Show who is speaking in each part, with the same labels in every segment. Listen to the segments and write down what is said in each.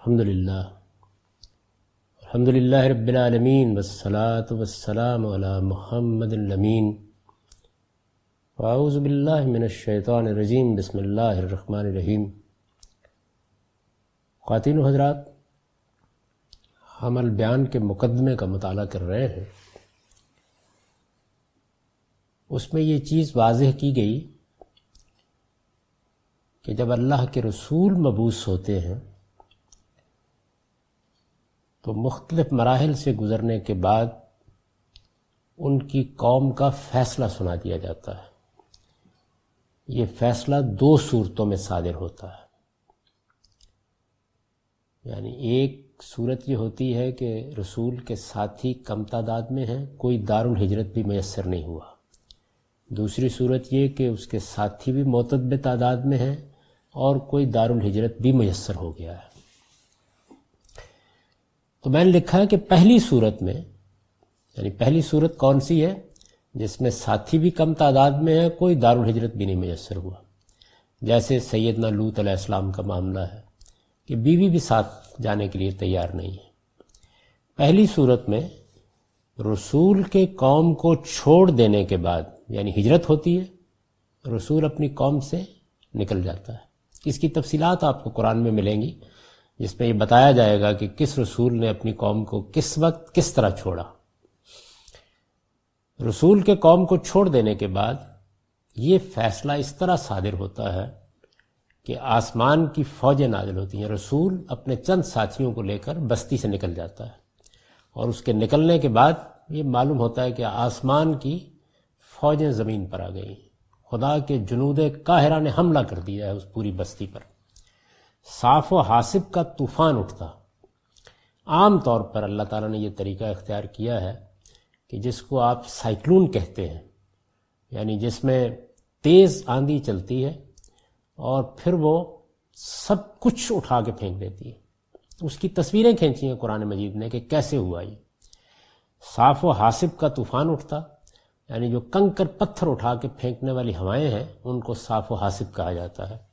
Speaker 1: الحمد للہ۔ الحمد للہ رب العالمین والصلاة والسلام علی محمد الامین۔ واعوذ باللہ من الشیطان الرجیم، بسم اللہ الرحمن الرحیم۔ خواتین و حضرات، ہم البیان کے مقدمے کا مطالعہ کر رہے ہیں۔ اس میں یہ چیز واضح کی گئی کہ جب اللہ کے رسول مبوس ہوتے ہیں تو مختلف مراحل سے گزرنے کے بعد ان کی قوم کا فیصلہ سنا دیا جاتا ہے۔ یہ فیصلہ دو صورتوں میں صادر ہوتا ہے۔ یعنی ایک صورت یہ ہوتی ہے کہ رسول کے ساتھی کم تعداد میں ہیں، کوئی دار الحجرت بھی میسر نہیں ہوا۔ دوسری صورت یہ کہ اس کے ساتھی بھی معتدب تعداد میں ہیں اور کوئی دار الحجرت بھی میسر ہو گیا ہے۔ تو میں نے لکھا ہے کہ پہلی صورت میں یعنی پہلی صورت کون سی ہے؟ جس میں ساتھی بھی کم تعداد میں ہے، کوئی دار الحجرت بھی نہیں میسر ہوا۔ جیسے سیدنا لوت علیہ السلام کا معاملہ ہے کہ بیوی بھی ساتھ جانے کے لیے تیار نہیں ہے۔ پہلی صورت میں رسول کے قوم کو چھوڑ دینے کے بعد یعنی ہجرت ہوتی ہے، رسول اپنی قوم سے نکل جاتا ہے۔ اس کی تفصیلات آپ کو قرآن میں ملیں گی۔ جس میں یہ بتایا جائے گا کہ کس رسول نے اپنی قوم کو کس وقت کس طرح چھوڑا۔ رسول کے قوم کو چھوڑ دینے کے بعد یہ فیصلہ اس طرح صادر ہوتا ہے کہ آسمان کی فوجیں نازل ہوتی ہیں، رسول اپنے چند ساتھیوں کو لے کر بستی سے نکل جاتا ہے۔ اور اس کے نکلنے کے بعد یہ معلوم ہوتا ہے کہ آسمان کی فوجیں زمین پر آ گئی خدا کے جنود قاہرہ نے حملہ کر دیا ہے اس پوری بستی پر۔ صاف و حاسب کا طوفان اٹھتا۔ عام طور پر اللہ تعالیٰ نے یہ طریقہ اختیار کیا ہے کہ جس کو آپ سائیکلون کہتے ہیں یعنی جس میں تیز آندھی چلتی ہے اور پھر وہ سب کچھ اٹھا کے پھینک دیتی ہے۔ اس کی تصویریں کھینچی ہیں قرآن مجید نے کہ کیسے ہوا یہ۔ صاف و حاسب کا طوفان اٹھتا یعنی جو کنکر پتھر اٹھا کے پھینکنے والی ہوائیں ہیں، ان کو صاف و حاسب کہا جاتا ہے۔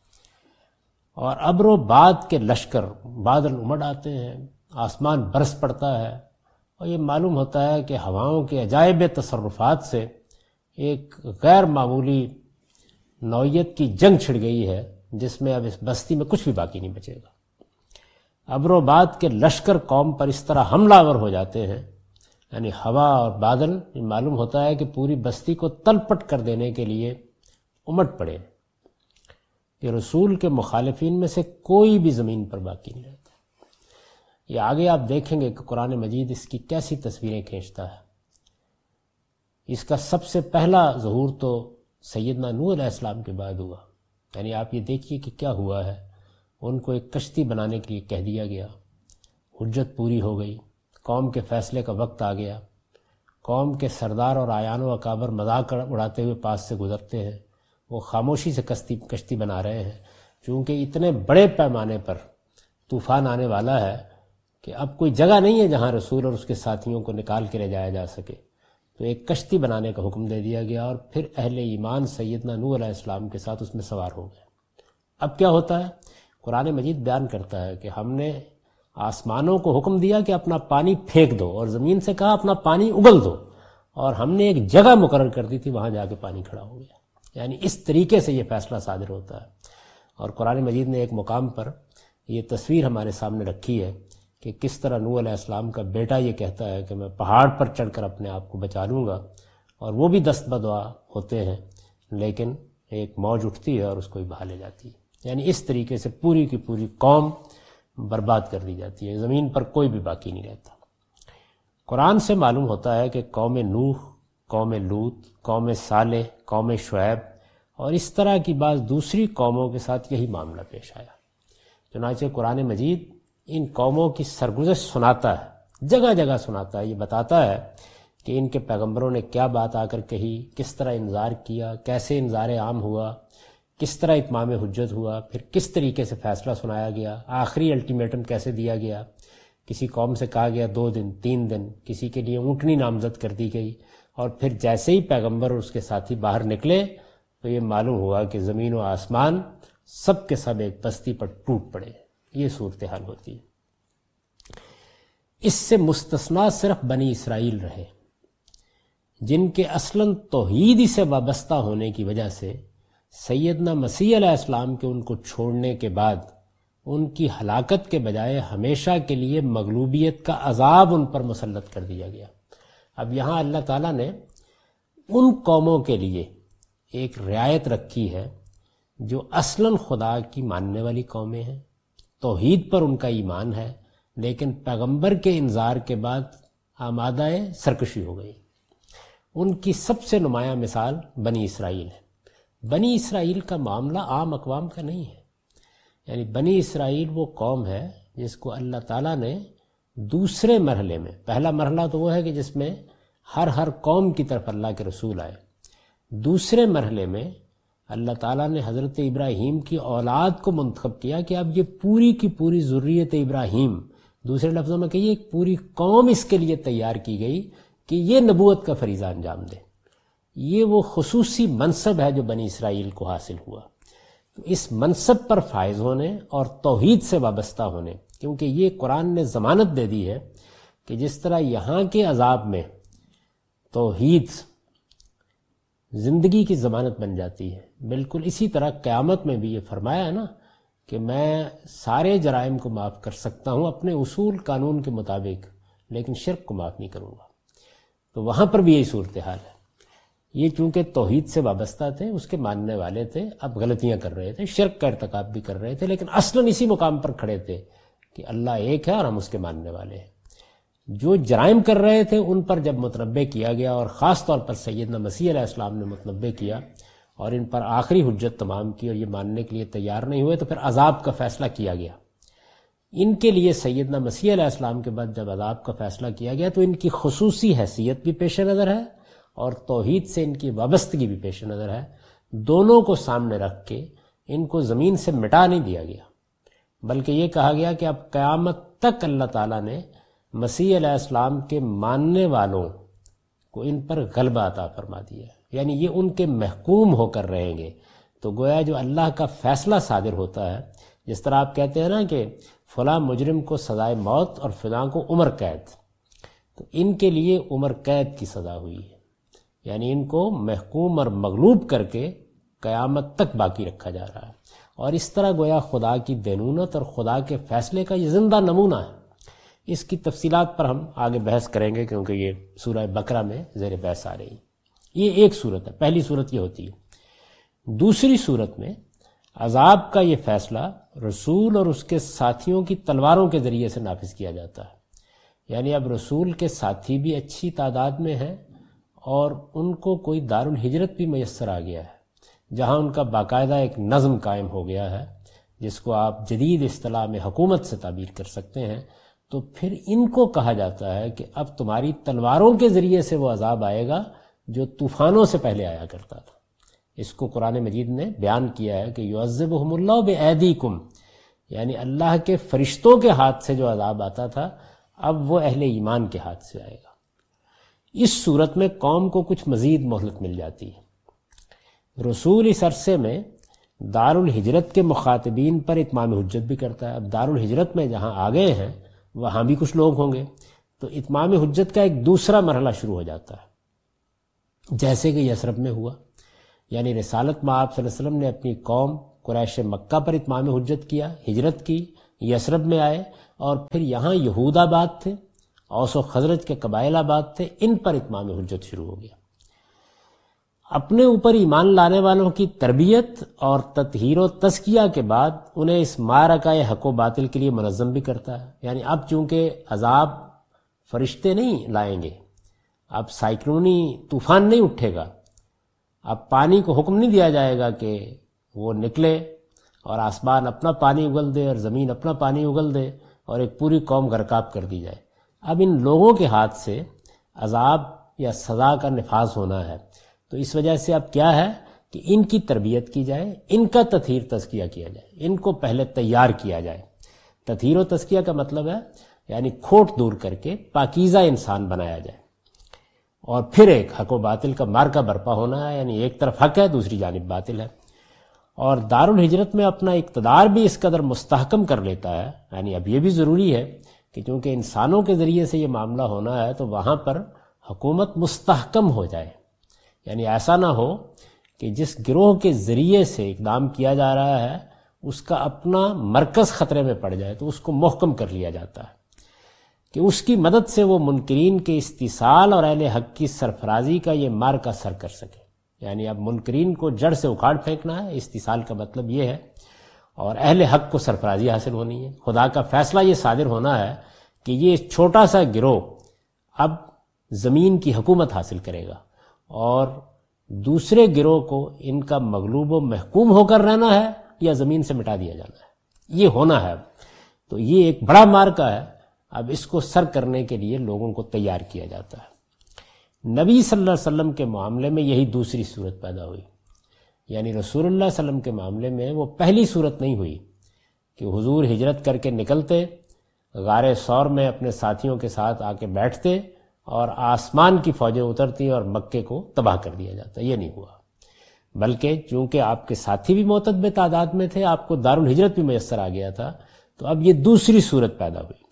Speaker 1: اور ابر و باد کے لشکر بادل امڑ آتے ہیں، آسمان برس پڑتا ہے۔ اور یہ معلوم ہوتا ہے کہ ہواؤں کے عجائب تصرفات سے ایک غیر معمولی نوعیت کی جنگ چھڑ گئی ہے، جس میں اب اس بستی میں کچھ بھی باقی نہیں بچے گا۔ ابر و باد کے لشکر قوم پر اس طرح حملہ ور ہو جاتے ہیں۔ یعنی ہوا اور بادل، یہ معلوم ہوتا ہے کہ پوری بستی کو تلپٹ کر دینے کے لیے امٹ پڑے۔ کہ رسول کے مخالفین میں سے کوئی بھی زمین پر باقی نہیں رہتا۔ یہ آگے آپ دیکھیں گے کہ قرآن مجید اس کی کیسی تصویریں کھینچتا ہے۔ اس کا سب سے پہلا ظہور تو سیدنا نور علیہ السلام کے بعد ہوا۔ یعنی آپ یہ دیکھیے کہ کیا ہوا ہے۔ ان کو ایک کشتی بنانے کے لیے کہہ دیا گیا۔ حجت پوری ہو گئی۔ قوم کے فیصلے کا وقت آ گیا۔ قوم کے سردار اور آیان و اکابر مذاق اڑاتے ہوئے پاس سے گزرتے ہیں۔ وہ خاموشی سے کشتی کشتی بنا رہے ہیں۔ چونکہ اتنے بڑے پیمانے پر طوفان آنے والا ہے کہ اب کوئی جگہ نہیں ہے جہاں رسول اور اس کے ساتھیوں کو نکال کے لے جایا جا سکے۔ تو ایک کشتی بنانے کا حکم دے دیا گیا اور پھر اہل ایمان سیدنا نور علیہ السلام کے ساتھ اس میں سوار ہو گئے۔ اب کیا ہوتا ہے؟ قرآن مجید بیان کرتا ہے کہ ہم نے آسمانوں کو حکم دیا کہ اپنا پانی پھینک دو اور زمین سے کہا اپنا پانی اگل دو۔ اور ہم نے ایک جگہ مقرر کر دی تھی، وہاں جا کے پانی کھڑا ہو گیا۔ یعنی اس طریقے سے یہ فیصلہ صادر ہوتا ہے۔ اور قرآن مجید نے ایک مقام پر یہ تصویر ہمارے سامنے رکھی ہے کہ کس طرح نو علیہ السلام کا بیٹا یہ کہتا ہے کہ میں پہاڑ پر چڑھ کر اپنے آپ کو بچا لوں گا اور وہ بھی دست بدعا ہوتے ہیں، لیکن ایک موج اٹھتی ہے اور اس کو بہا لے جاتی ہے۔ یعنی اس طریقے سے پوری کی پوری قوم برباد کر دی جاتی ہے، زمین پر کوئی بھی باقی نہیں رہتا۔ قرآن سے معلوم ہوتا ہے کہ قوم نوح قوم لوت قوم صالح، قوم شعیب، اور اس طرح کی بعض دوسری قوموں کے ساتھ یہی معاملہ پیش آیا۔ چنانچہ قرآن مجید ان قوموں کی سرگزش سناتا ہے، جگہ جگہ سناتا ہے۔ یہ بتاتا ہے کہ ان کے پیغمبروں نے کیا بات آ کر کہی، کس طرح انظار کیا، کیسے انظار عام ہوا، کس طرح اتمام حجت ہوا، پھر کس طریقے سے فیصلہ سنایا گیا، آخری الٹیمیٹم کیسے دیا گیا۔ کسی قوم سے کہا گیا دو دن، تین دن، کسی کے لیے اونٹنی نامزد کر دی گئی۔ اور پھر جیسے ہی پیغمبر اور اس کے ساتھی باہر نکلے تو یہ معلوم ہوا کہ زمین و آسمان سب کے سب ایک بستی پر ٹوٹ پڑے۔ یہ صورتحال ہوتی ہے۔ اس سے مستثنا صرف بنی اسرائیل رہے۔ جن کے اصلاً توحیدی سے وابستہ ہونے کی وجہ سے سیدنا مسیح علیہ السلام کے ان کو چھوڑنے کے بعد ان کی ہلاکت کے بجائے ہمیشہ کے لیے مغلوبیت کا عذاب ان پر مسلط کر دیا گیا۔ اب یہاں اللہ تعالیٰ نے ان قوموں کے لیے ایک رعایت رکھی ہے جو اصلاً خدا کی ماننے والی قومیں ہیں۔ توحید پر ان کا ایمان ہے، لیکن پیغمبر کے انظار کے بعد آمادہ سرکشی ہو گئی۔ ان کی سب سے نمایاں مثال بنی اسرائیل ہے۔ بنی اسرائیل کا معاملہ عام اقوام کا نہیں ہے۔ یعنی بنی اسرائیل وہ قوم ہے جس کو اللہ تعالیٰ نے دوسرے مرحلے میں، پہلا مرحلہ تو وہ ہے کہ جس میں ہر ہر قوم کی طرف اللہ کے رسول آئے۔ دوسرے مرحلے میں اللہ تعالیٰ نے حضرت ابراہیم کی اولاد کو منتخب کیا کہ اب یہ پوری کی پوری ضروریت ابراہیم۔ دوسرے لفظوں میں کہیے ایک پوری قوم اس کے لیے تیار کی گئی کہ یہ نبوت کا فریضہ انجام دے۔ یہ وہ خصوصی منصب ہے جو بنی اسرائیل کو حاصل ہوا۔ اس منصب پر فائز ہونے اور توحید سے وابستہ ہونے کیونکہ یہ قرآن نے ضمانت دے دی ہے کہ جس طرح یہاں کے عذاب میں توحید زندگی کی ضمانت بن جاتی ہے، بالکل اسی طرح قیامت میں بھی یہ فرمایا ہے نا کہ میں سارے جرائم کو معاف کر سکتا ہوں، اپنے اصول قانون کے مطابق، لیکن شرک کو معاف نہیں کروں گا۔ تو وہاں پر بھی یہی صورتحال ہے۔ یہ چونکہ توحید سے وابستہ تھے، اس کے ماننے والے تھے، اب غلطیاں کر رہے تھے، شرک کا ارتکاب بھی کر رہے تھے، لیکن اصلاً اسی مقام پر کھڑے تھے۔ کہ اللہ ایک ہے اور ہم اس کے ماننے والے ہیں۔ جو جرائم کر رہے تھے ان پر جب متنبع کیا گیا اور خاص طور پر سیدنا مسیح علیہ السلام نے متنبع کیا اور ان پر آخری حجت تمام کی اور یہ ماننے کے لیے تیار نہیں ہوئے تو پھر عذاب کا فیصلہ کیا گیا۔ ان کے لیے سیدنا مسیح علیہ السلام کے بعد جب عذاب کا فیصلہ کیا گیا تو ان کی خصوصی حیثیت بھی پیش نظر ہے اور توحید سے ان کی وابستگی بھی پیش نظر ہے۔ دونوں کو سامنے رکھ کے ان کو زمین سے مٹا نہیں دیا گیا۔ بلکہ یہ کہا گیا کہ اب قیامت تک اللہ تعالیٰ نے مسیح علیہ السلام کے ماننے والوں کو ان پر غلبہ عطا فرما دیا یعنی یہ ان کے محکوم ہو کر رہیں گے۔ تو گویا جو اللہ کا فیصلہ صادر ہوتا ہے، جس طرح آپ کہتے ہیں نا کہ فلاں مجرم کو سزائے موت اور فلاں کو عمر قید۔ تو ان کے لیے عمر قید کی سزا ہوئی ہے۔ یعنی ان کو محکوم اور مغلوب کر کے قیامت تک باقی رکھا جا رہا ہے۔ اور اس طرح گویا خدا کی دینونت اور خدا کے فیصلے کا یہ زندہ نمونہ ہے۔ اس کی تفصیلات پر ہم آگے بحث کریں گے کیونکہ یہ سورہ بکرا میں زیر بحث آ رہی یہ ایک صورت ہے، پہلی صورت یہ ہوتی ہے۔ دوسری صورت میں عذاب کا یہ فیصلہ رسول اور اس کے ساتھیوں کی تلواروں کے ذریعے سے نافذ کیا جاتا ہے۔ یعنی اب رسول کے ساتھی بھی اچھی تعداد میں ہیں اور ان کو کوئی دار الحجرت بھی میسر آ گیا ہے۔ جہاں ان کا باقاعدہ ایک نظم قائم ہو گیا ہے، جس کو آپ جدید اصطلاح میں حکومت سے تعبیر کر سکتے ہیں، تو پھر ان کو کہا جاتا ہے کہ اب تمہاری تلواروں کے ذریعے سے وہ عذاب آئے گا جو طوفانوں سے پہلے آیا کرتا تھا۔ اس کو قرآن مجید نے بیان کیا ہے کہ یو عزب اللہ بے کم یعنی اللہ کے فرشتوں کے ہاتھ سے جو عذاب آتا تھا، اب وہ اہل ایمان کے ہاتھ سے آئے گا۔ اس صورت میں قوم کو کچھ مزید مہلت مل جاتی ہے۔ رسول اس عرصے میں دار الحجرت کے مخاطبین پر اتمام حجت بھی کرتا ہے۔ اب دار الحجرت میں جہاں آ گئے ہیں، وہاں بھی کچھ لوگ ہوں گے۔ تو اتمام حجت کا ایک دوسرا مرحلہ شروع ہو جاتا ہے۔ جیسے کہ یسرف میں ہوا۔ یعنی رسالت میں آپ صلی اللہ علیہ وسلم نے اپنی قوم قریش مکہ پر اتمام حجت کیا، ہجرت کی، یسرب میں آئے۔ اور پھر یہاں یہود آباد تھے، اوس و خزرت کے قبائل آباد تھے، ان پر اتمام حجت شروع ہو گیا۔ اپنے اوپر ایمان لانے والوں کی تربیت اور تطہیر و تزکیہ کے بعد انہیں اس مارکہ حق و باطل کے لیے منظم بھی کرتا ہے۔ یعنی اب چونکہ عذاب فرشتے نہیں لائیں گے، اب سائیکلونی طوفان نہیں اٹھے گا، اب پانی کو حکم نہیں دیا جائے گا کہ وہ نکلے اور آسمان اپنا پانی اگل دے اور زمین اپنا پانی اگل دے اور ایک پوری قوم گرکاب کر دی جائے۔ اب ان لوگوں کے ہاتھ سے عذاب یا سزا کا نفاذ ہونا ہے۔ تو اس وجہ سے اب کیا ہے کہ ان کی تربیت کی جائے، ان کا تطہیر تزکیہ کیا جائے، ان کو پہلے تیار کیا جائے۔ تطہیر و تزکیہ کا مطلب ہے یعنی کھوٹ دور کر کے پاکیزہ انسان بنایا جائے۔ اور پھر ایک حق و باطل کا مارکا برپا ہونا ہے یعنی ایک طرف حق ہے، دوسری جانب باطل ہے۔ اور دار الحجرت میں اپنا اقتدار بھی اس قدر مستحکم کر لیتا ہے یعنی اب یہ بھی ضروری ہے کہ چونکہ انسانوں کے ذریعے سے یہ معاملہ ہونا ہے، تو وہاں پر حکومت مستحکم ہو جائے۔ یعنی ایسا نہ ہو کہ جس گروہ کے ذریعے سے اقدام کیا جا رہا ہے، اس کا اپنا مرکز خطرے میں پڑ جائے تو اس کو محکم کر لیا جاتا ہے۔ کہ اس کی مدد سے وہ منکرین کے استحصال اور اہل حق کی سرفرازی کا یہ مار کا سر کر سکے۔ یعنی اب منکرین کو جڑ سے اکھاڑ پھینکنا ہے استحصال کا مطلب یہ ہے، اور اہل حق کو سرفرازی حاصل ہونی ہے۔ خدا کا فیصلہ یہ صادر ہونا ہے کہ یہ چھوٹا سا گروہ اب زمین کی حکومت حاصل کرے گا۔ اور دوسرے گروہ کو ان کا مغلوب و محکوم ہو کر رہنا ہے یا زمین سے مٹا دیا جانا ہے۔ یہ ہونا ہے۔ تو یہ ایک بڑا مارکا ہے۔ اب اس کو سر کرنے کے لیے لوگوں کو تیار کیا جاتا ہے۔ نبی صلی اللہ علیہ وسلم کے معاملے میں یہی دوسری صورت پیدا ہوئی۔ یعنی رسول اللہ علیہ وسلم کے معاملے میں وہ پہلی صورت نہیں ہوئی کہ حضور ہجرت کر کے نکلتے، غار سور میں اپنے ساتھیوں کے ساتھ آ کے بیٹھتے اور آسمان کی فوجیں اترتی ہیں اور مکے کو تباہ کر دیا جاتا یہ نہیں ہوا۔ بلکہ چونکہ آپ کے ساتھی بھی معتد تعداد میں تھے، آپ کو دار الحجرت بھی میسر آ گیا تھا، تو اب یہ دوسری صورت پیدا ہوئی۔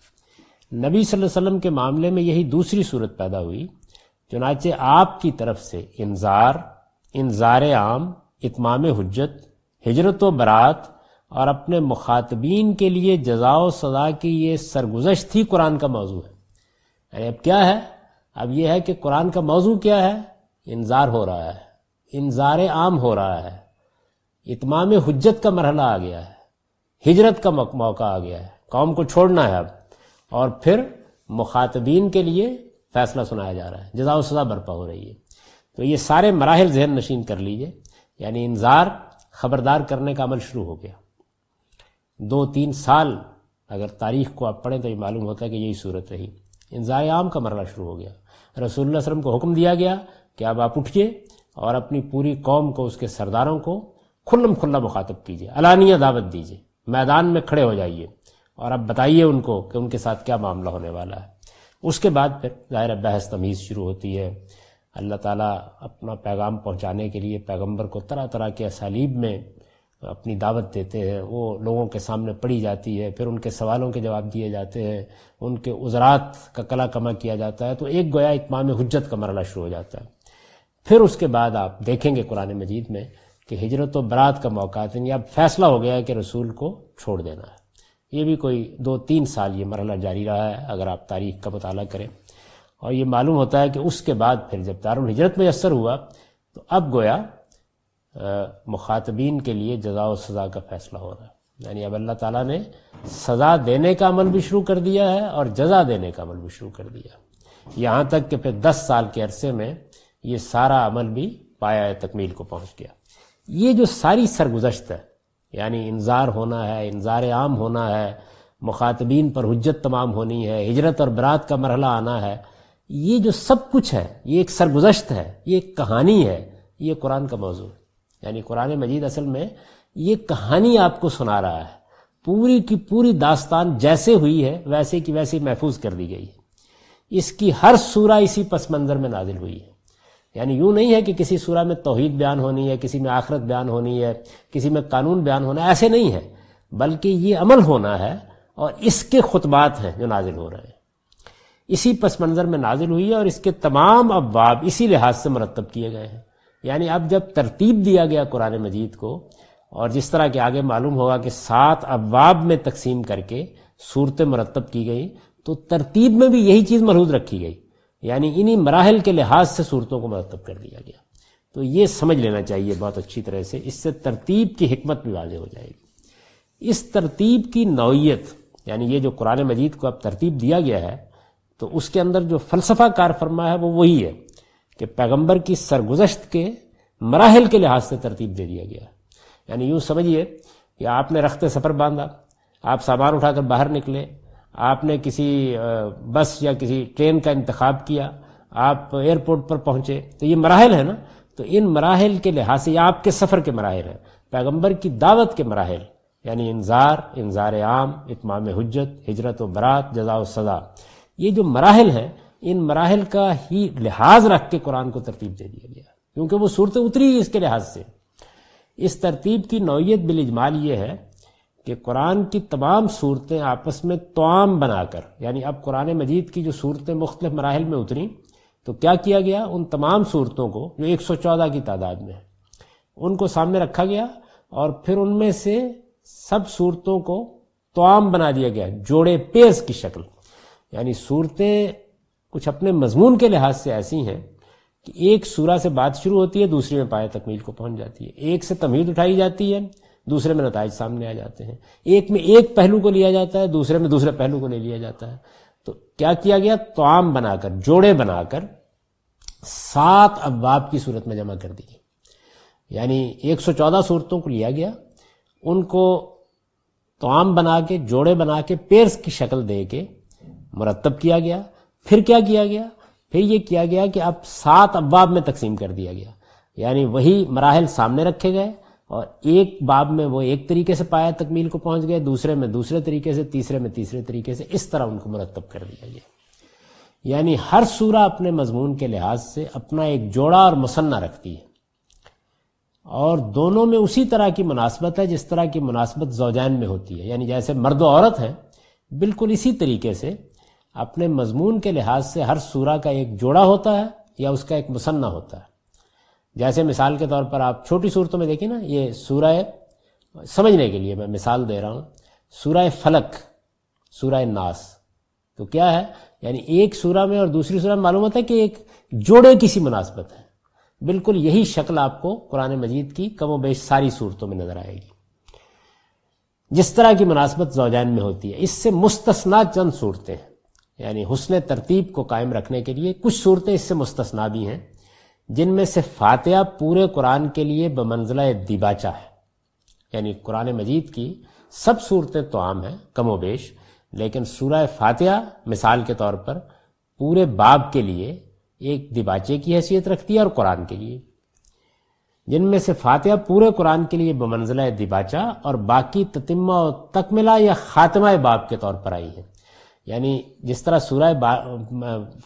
Speaker 1: نبی صلی اللہ علیہ وسلم کے معاملے میں یہی دوسری صورت پیدا ہوئی۔ چنانچہ آپ کی طرف سے انظار انظار عام، اتمام حجت، ہجرت و برات اور اپنے مخاطبین کے لیے جزا و سزا کی یہ سرگزشت ہی قرآن کا موضوع ہے۔ یعنی اب کیا ہے؟ اب یہ ہے کہ قرآن کا موضوع کیا ہے؟ انظار ہو رہا ہے۔ انظار عام ہو رہا ہے۔ اتمام حجت کا مرحلہ آ گیا ہے۔ ہجرت کا موقع آ گیا ہے۔ قوم کو چھوڑنا ہے اب۔ اور پھر مخاطبین کے لیے فیصلہ سنایا جا رہا ہے۔ جزا و سزا برپا ہو رہی ہے۔ تو یہ سارے مراحل ذہن نشین کر لیجیے۔ یعنی انظار خبردار کرنے کا عمل شروع ہو گیا۔ دو تین سال اگر تاریخ کو آپ پڑھیں تو یہ معلوم ہوتا ہے کہ یہی صورت رہی۔ انظار عام کا مرحلہ شروع ہو گیا۔ رسول اللہ علیہ وسلم کو حکم دیا گیا کہ اب آپ اٹھیے اور اپنی پوری قوم کو اس کے سرداروں کو کھلم کھلا مخاطب کیجیے، علانیہ دعوت دیجیے، میدان میں کھڑے ہو جائیے اور اب بتائیے ان کو کہ ان کے ساتھ کیا معاملہ ہونے والا ہے۔ اس کے بعد پھر ظاہر بحث تمیز شروع ہوتی ہے۔ اللہ تعالیٰ اپنا پیغام پہنچانے کے لیے پیغمبر کو طرح طرح کے اسالیب میں اپنی دعوت دیتے ہیں، وہ لوگوں کے سامنے پڑھی جاتی ہے، پھر ان کے سوالوں کے جواب دیے جاتے ہیں، ان کے عذرات کا کلا کما کیا جاتا ہے، تو ایک گویا اتمام حجت کا مرحلہ شروع ہو جاتا ہے۔ پھر اس کے بعد آپ دیکھیں گے قرآن مجید میں کہ ہجرت و برات کا موقع یعنی اب فیصلہ ہو گیا ہے کہ رسول کو چھوڑ دینا ہے۔ یہ بھی کوئی دو تین سال یہ مرحلہ جاری رہا ہے، اگر آپ تاریخ کا مطالعہ کریں۔ اور یہ معلوم ہوتا ہے کہ اس کے بعد پھر جب دار الحجرت میں اثر ہوا، تو اب گویا مخاطبین کے لیے جزا و سزا کا فیصلہ ہو رہا ہے۔ یعنی اب اللہ تعالیٰ نے سزا دینے کا عمل بھی شروع کر دیا ہے اور جزا دینے کا عمل بھی شروع کر دیا یہاں تک کہ پھر دس سال کے عرصے میں یہ سارا عمل بھی پایا تکمیل کو پہنچ گیا۔ یہ جو ساری سرگزشت ہے یعنی انظار ہونا ہے انظار عام ہونا ہے، مخاطبین پر حجت تمام ہونی ہے، ہجرت اور برات کا مرحلہ آنا ہے، یہ جو سب کچھ ہے، یہ ایک سرگزشت ہے، یہ ایک کہانی ہے، یہ قرآن کا موضوع ہے۔ یعنی قرآن مجید اصل میں یہ کہانی آپ کو سنا رہا ہے۔ پوری کی پوری داستان جیسے ہوئی ہے، ویسے کی ویسے محفوظ کر دی گئی ہے۔ اس کی ہر سورہ اسی پس منظر میں نازل ہوئی ہے۔ یعنی یوں نہیں ہے کہ کسی سورہ میں توحید بیان ہونی ہے، کسی میں آخرت بیان ہونی ہے، کسی میں قانون بیان ہونا ہے، ایسے نہیں ہے۔ بلکہ یہ عمل ہونا ہے اور اس کے خطبات ہیں جو نازل ہو رہے ہیں۔ اسی پس منظر میں نازل ہوئی ہے اور اس کے تمام ابواب اسی لحاظ سے مرتب کیے گئے ہیں۔ یعنی اب جب ترتیب دیا گیا قرآن مجید کو، اور جس طرح کے آگے معلوم ہوگا کہ سات ابواب میں تقسیم کر کے صورتیں مرتب کی گئی تو ترتیب میں بھی یہی چیز محروض رکھی گئی۔ یعنی انہی مراحل کے لحاظ سے صورتوں کو مرتب کر دیا گیا۔ تو یہ سمجھ لینا چاہیے بہت اچھی طرح سے، اس سے ترتیب کی حکمت بھی واضح ہو جائے گی۔ اس ترتیب کی نوعیت یعنی یہ جو قرآن مجید کو اب ترتیب دیا گیا ہے، تو اس کے اندر جو فلسفہ کار فرما ہے وہ وہی ہے۔ کہ پیغمبر کی سرگزشت کے مراحل کے لحاظ سے ترتیب دے دیا گیا۔ یعنی یوں سمجھیے کہ آپ نے رخت سفر باندھا، آپ سامان اٹھا کر باہر نکلے، آپ نے کسی بس یا کسی ٹرین کا انتخاب کیا، آپ ایئرپورٹ پر پہنچے، تو یہ مراحل ہے نا؟ تو ان مراحل کے لحاظ سے یہ آپ کے سفر کے مراحل ہیں۔ پیغمبر کی دعوت کے مراحل یعنی انظار انظار عام، اتمام حجت، ہجرت و برات جزا و سزا یہ جو مراحل ہیں ان مراحل کا ہی لحاظ رکھ کے قرآن کو ترتیب دے دیا گیا۔ کیونکہ وہ صورتیں اتری اس کے لحاظ سے۔ اس ترتیب کی نوعیت بالاجمال یہ ہے کہ قرآن کی تمام صورتیں آپس میں توام بنا کر یعنی اب قرآن مجید کی جو صورتیں مختلف مراحل میں اتری، تو کیا کیا گیا؟ ان تمام صورتوں کو، جو ایک سو چودہ کی تعداد میں ان کو سامنے رکھا گیا اور پھر ان میں سے سب صورتوں کو توام بنا دیا گیا، جوڑے، پیز کی شکل۔ یعنی صورتیں کچھ اپنے مضمون کے لحاظ سے ایسی ہیں کہ ایک سورہ سے بات شروع ہوتی ہے دوسری میں پائے تکمیل کو پہنچ جاتی ہے۔ ایک سے تمہید اٹھائی جاتی ہے، دوسرے میں نتائج سامنے آ جاتے ہیں۔ ایک میں ایک پہلو کو لیا جاتا ہے، دوسرے میں دوسرے پہلو کو لے لیا جاتا ہے۔ تو کیا کیا گیا؟ توام بنا کر، جوڑے بنا کر سات ابواب کی صورت میں جمع کر دی یعنی ایک سو چودہ صورتوں کو لیا گیا۔ ان کو توام بنا کے، جوڑے بنا کے، پیرس کی شکل دے کے مرتب کیا گیا۔ پھر کیا کیا گیا؟ پھر یہ کیا گیا کہ اب سات ابواب میں تقسیم کر دیا گیا۔ یعنی وہی مراحل سامنے رکھے گئے اور ایک باب میں وہ ایک طریقے سے پایا تکمیل کو پہنچ گئے، دوسرے میں دوسرے طریقے سے، تیسرے میں تیسرے طریقے سے، اس طرح ان کو مرتب کر دیا گیا۔ یعنی ہر سورہ اپنے مضمون کے لحاظ سے اپنا ایک جوڑا اور مسنہ رکھتی ہے۔ اور دونوں میں اسی طرح کی مناسبت ہے جس طرح کی مناسبت زوجین میں ہوتی ہے۔ یعنی جیسے مرد و عورت ہیں، بالکل اسی طریقے سے اپنے مضمون کے لحاظ سے ہر سورہ کا ایک جوڑا ہوتا ہے یا اس کا ایک مسنہ ہوتا ہے۔ جیسے مثال کے طور پر آپ چھوٹی صورتوں میں دیکھیں نا، یہ سورہ سمجھنے کے لیے میں مثال دے رہا ہوں۔ سورہ فلک، سورہ ناس۔ تو کیا ہے؟ یعنی ایک سورہ میں اور دوسری سورہ میں معلوم ہوتا ہے کہ ایک جوڑے کی سی مناسبت ہے۔ بالکل یہی شکل آپ کو قرآن مجید کی کم و بیش ساری صورتوں میں نظر آئے گی۔ جس طرح کی مناسبت زوجین میں ہوتی ہے، اس سے مستثنا چند صورتیں ہیں۔ یعنی حسن ترتیب کو قائم رکھنے کے لیے کچھ صورتیں اس سے مستثنا بھی ہیں، جن میں سے فاتحہ پورے قرآن کے لیے بمنزلہ دیباچہ ہے۔ یعنی قرآن مجید کی سب صورتیں تو عام ہیں، کم و بیش، لیکن سورہ فاتحہ مثال کے طور پر پورے باب کے لیے ایک دیباچے کی حیثیت رکھتی ہے اور قرآن کے لیے۔ جن میں سے فاتحہ پورے قرآن کے لیے بمنزلہ دیباچہ اور باقی تتمہ و تکملہ یا خاتمہ باب کے طور پر آئی ہے یعنی جس طرح سورہ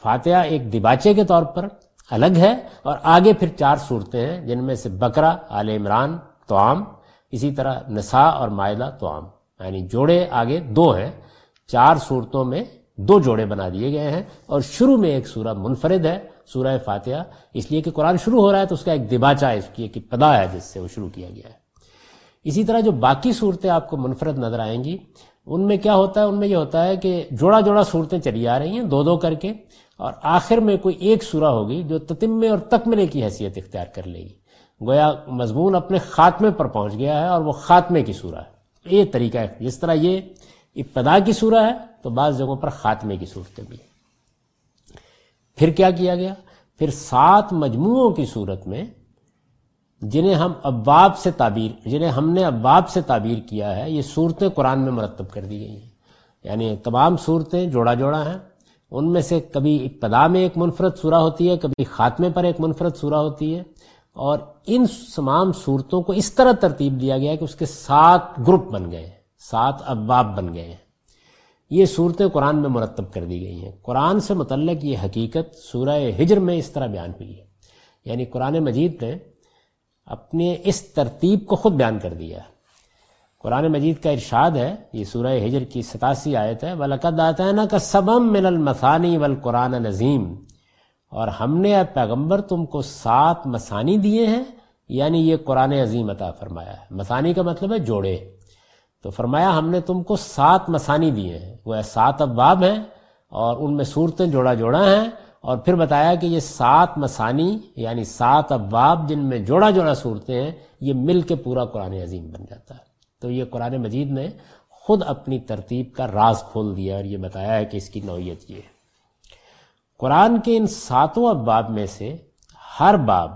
Speaker 1: فاتحہ ایک دیباچے کے طور پر الگ ہے اور آگے پھر چار صورتیں ہیں، جن میں سے بکرا آل عمران تو عام اسی طرح نساء اور معدہ تو عام یعنی جوڑے آگے دو ہیں۔ چار صورتوں میں دو جوڑے بنا دیے گئے ہیں اور شروع میں ایک سورہ منفرد ہے، سورہ فاتحہ۔ اس لیے کہ قرآن شروع ہو رہا ہے تو اس کا ایک دباچہ ہے، اس کی ایک پدا ہے جس سے وہ شروع کیا گیا ہے۔ اسی طرح جو باقی صورتیں آپ کو منفرد نظر آئیں گی ان میں کیا ہوتا ہے؟ ان میں یہ ہوتا ہے کہ جوڑا جوڑا صورتیں چلی آ رہی ہیں، دو دو کر کے، اور آخر میں کوئی ایک سورہ ہوگی جو تتمے اور تکملے کی حیثیت اختیار کر لے گی۔ گویا مضمون اپنے خاتمے پر پہنچ گیا ہے اور وہ خاتمے کی سورہ ہے۔ یہ طریقہ ہے۔ جس طرح یہ ابتدا کی سورہ ہے، تو بعض جگہوں پر خاتمے کی صورتیں بھی پھر کیا کیا گیا؟ پھر سات مجموعوں کی صورت میں جنہیں ہم اباب سے تعبیر جنہیں ہم نے اباب سے تعبیر کیا ہے، یہ صورتیں قرآن میں مرتب کر دی گئی ہیں۔ یعنی تمام صورتیں جوڑا جوڑا ہیں۔ ان میں سے کبھی ابتدا میں ایک منفرد سورہ ہوتی ہے، کبھی خاتمے پر ایک منفرد سورہ ہوتی ہے۔ اور ان تمام صورتوں کو اس طرح ترتیب دیا گیا کہ اس کے سات گروپ بن گئے سات اباب بن گئے ہیں۔ یہ صورتیں قرآن میں مرتب کر دی گئی ہیں۔ قرآن سے متعلق یہ حقیقت سورہ ہجر میں اس طرح بیان ہوئی ہے۔ یعنی قرآن مجید نے اپنے اس ترتیب کو خود بیان کر دیا۔ ہے قرآن مجید کا ارشاد ہے، یہ سورہ ہجر کی ستاسی آیت ہے، وَلَقَدْ آتَيْنَا كَ سَبَمْ مِنَ الْمَثَانِ وَالْقُرْآنَ نَظِيمِ اور ہم نے اے پیغمبر تم کو سات مسانی دیے ہیں یعنی یہ قرآن عظیم عطا فرمایا ہے۔ مسانی کا مطلب ہے جوڑے۔ تو فرمایا، ہم نے تم کو سات مسانی دیے ہیں۔ وہ سات ابواب ہیں اور ان میں صورتیں جوڑا جوڑا ہیں۔ اور پھر بتایا کہ یہ سات مسانی یعنی سات ابواب جن میں جوڑا جوڑا صورتیں ہیں، یہ مل کے پورا قرآن عظیم بن جاتا ہے۔ تو یہ قرآن مجید نے خود اپنی ترتیب کا راز کھول دیا اور یہ بتایا ہے کہ اس کی نوعیت یہ ہے۔ قرآن کے ان ساتوں ابواب میں سے ہر باب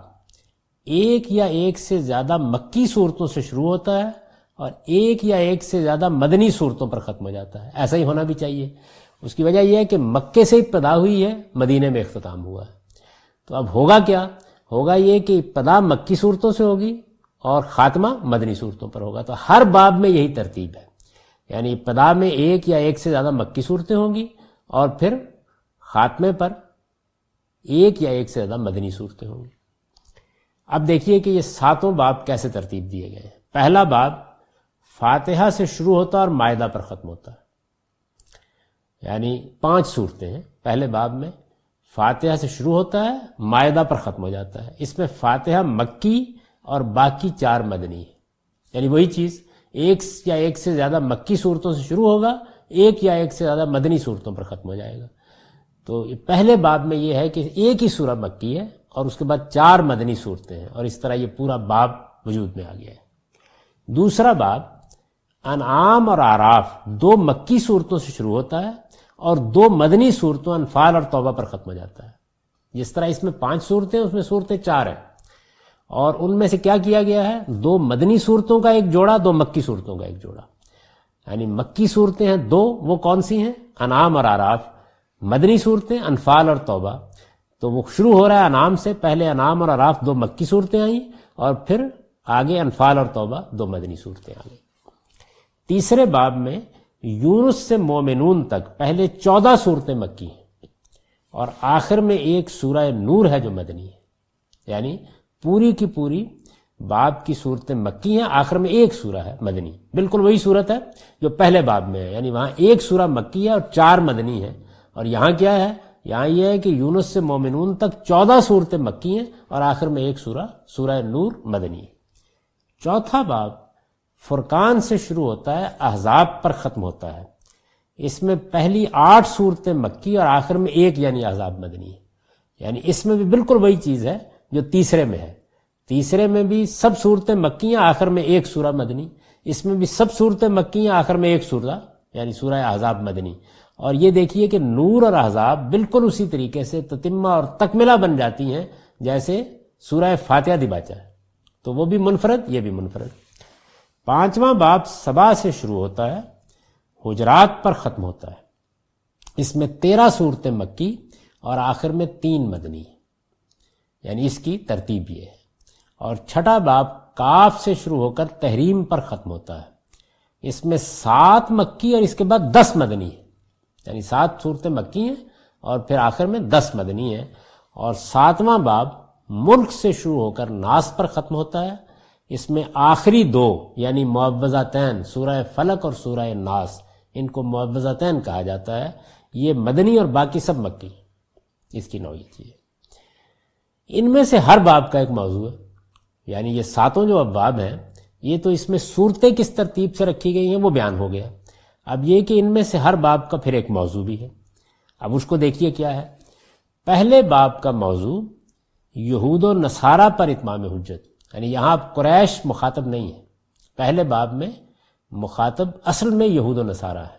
Speaker 1: ایک یا ایک سے زیادہ مکی صورتوں سے شروع ہوتا ہے اور ایک یا ایک سے زیادہ مدنی صورتوں پر ختم ہو جاتا ہے۔ ایسا ہی ہونا بھی چاہیے۔ اس کی وجہ یہ ہے کہ مکے سے ابتدا ہوئی ہے مدینے میں اختتام ہوا ہے۔ تو اب ہوگا کیا؟ ہوگا یہ کہ ابتدا مکی صورتوں سے ہوگی اور خاتمہ مدنی صورتوں پر ہوگا۔ تو ہر باب میں یہی ترتیب ہے۔ یعنی ابتدا میں ایک یا ایک سے زیادہ مکی صورتیں ہوں گی اور پھر خاتمے پر ایک یا ایک سے زیادہ مدنی صورتیں ہوں گی۔ اب دیکھیے کہ یہ ساتوں باب کیسے ترتیب دیے گئے ہیں۔ پہلا باب فاتحہ سے شروع ہوتا ہے اور معدہ پر ختم ہوتا ہے۔ یعنی پانچ صورتیں ہیں۔ پہلے باب میں فاتحہ سے شروع ہوتا ہے معدہ پر ختم ہو جاتا ہے۔ اس میں فاتحہ مکی اور باقی چار مدنی ہے یعنی وہی چیز، ایک یا ایک سے زیادہ مکی صورتوں سے شروع ہوگا، ایک یا ایک سے زیادہ مدنی صورتوں پر ختم ہو جائے گا۔ تو پہلے باب میں یہ ہے کہ ایک ہی سورہ مکی ہے اور اس کے بعد چار مدنی صورتیں ہیں اور اس طرح یہ پورا باب وجود میں آ گیا ہے۔ دوسرا باب، انعام اور آراف دو مکی صورتوں سے شروع ہوتا ہے اور دو مدنی صورتوں انفال اور توبہ پر ختم ہو جاتا ہے۔ جس طرح اس میں پانچ صورتیں، اس میں صورتیں چار ہیں۔ اور ان میں سے کیا کیا گیا ہے؟ دو مدنی صورتوں کا ایک جوڑا، دو مکی صورتوں کا ایک جوڑا۔ یعنی مکی صورتیں ہیں دو، وہ کون سی ہیں؟ انعام اور آراف مدنی صورتیں، انفال اور توبہ۔ تو وہ شروع ہو رہا ہے انعام سے، پہلے انعام اور آراف دو مکی صورتیں آئیں اور پھر آگے انفال اور توبہ دو مدنی صورتیں آ گئی تیسرے باب میں یونس سے مومنون تک پہلے چودہ صورتیں مکی ہیں اور آخر میں ایک سورہ نور ہے جو مدنی ہے۔ یعنی پوری کی پوری باب کی صورتیں مکی ہیں، آخر میں ایک سورہ ہے مدنی۔ بالکل وہی صورت ہے جو پہلے باب میں ہے۔ یعنی وہاں ایک سورہ مکی ہے اور چار مدنی ہے اور یہاں کیا ہے؟ یہاں یہ ہے کہ یونس سے مومنون تک چودہ صورتیں مکی ہیں اور آخر میں ایک سورہ سورہ نور مدنی ہے۔ چوتھا باب فرقان سے شروع ہوتا ہے، احزاب پر ختم ہوتا ہے۔ اس میں پہلی آٹھ صورتیں مکی اور آخر میں ایک یعنی احزاب مدنی۔ ہے یعنی اس میں بھی بالکل وہی چیز ہے جو تیسرے میں ہے۔ تیسرے میں بھی سب صورتیں مکیاں آخر میں ایک سورہ مدنی۔ اس میں بھی سب صورتیں مکیاں آخر میں ایک سورہ یعنی سورہ احزاب مدنی۔ اور یہ دیکھیے کہ نور اور احزاب بالکل اسی طریقے سے تتمہ اور تکملہ بن جاتی ہیں، جیسے سورہ فاتحہ دباچہ ہے تو وہ بھی منفرد، یہ بھی منفرد۔ پانچواں باب سبا سے شروع ہوتا ہے، حجرات پر ختم ہوتا ہے۔ اس میں تیرہ صورتیں مکی اور آخر میں تین مدنی۔ یعنی اس کی ترتیب یہ ہے۔ اور چھٹا باب کاف سے شروع ہو کر تحریم پر ختم ہوتا ہے۔ اس میں سات مکی اور اس کے بعد دس مدنی ہے یعنی سات صورتیں مکی ہیں اور پھر آخر میں دس مدنی ہیں۔ اور ساتواں باب ملک سے شروع ہو کر ناس پر ختم ہوتا ہے۔ اس میں آخری دو یعنی معوضاتین سورہ فلک اور سورہ ناس، ان کو معوضاتین کہا جاتا ہے۔ یہ مدنی اور باقی سب مکی۔ اس کی نوعیت یہ ان میں سے ہر باب کا ایک موضوع ہے۔ یعنی یہ ساتوں جو ابواب ہیں، یہ تو اس میں صورتیں کس ترتیب سے رکھی گئی ہیں وہ بیان ہو گیا۔ اب یہ کہ ان میں سے ہر باب کا پھر ایک موضوع بھی ہے۔ اب اس کو دیکھیے کیا ہے۔ پہلے باب کا موضوع یہود و نصارہ پر اتمام حجت۔ یعنی یہاں قریش مخاطب نہیں ہے۔ پہلے باب میں مخاطب اصل میں یہود و نصارہ ہے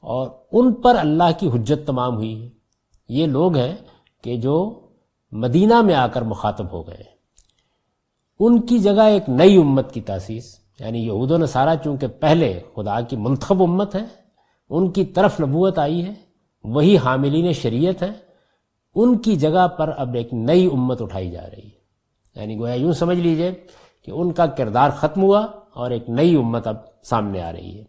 Speaker 1: اور ان پر اللہ کی حجت تمام ہوئی۔ ہے یہ لوگ ہیں کہ جو مدینہ میں آ کر مخاطب ہو گئے۔ ہیں ان کی جگہ ایک نئی امت کی تاسیس۔ یعنی یہود و نصارہ چونکہ پہلے خدا کی منتخب امت ہے ان کی طرف نبوت آئی ہے، وہی حاملین شریعت ہیں۔ ان کی جگہ پر اب ایک نئی امت اٹھائی جا رہی ہے۔ یعنی گویا یوں سمجھ لیجیے کہ ان کا کردار ختم ہوا اور ایک نئی امت اب سامنے آ رہی ہے۔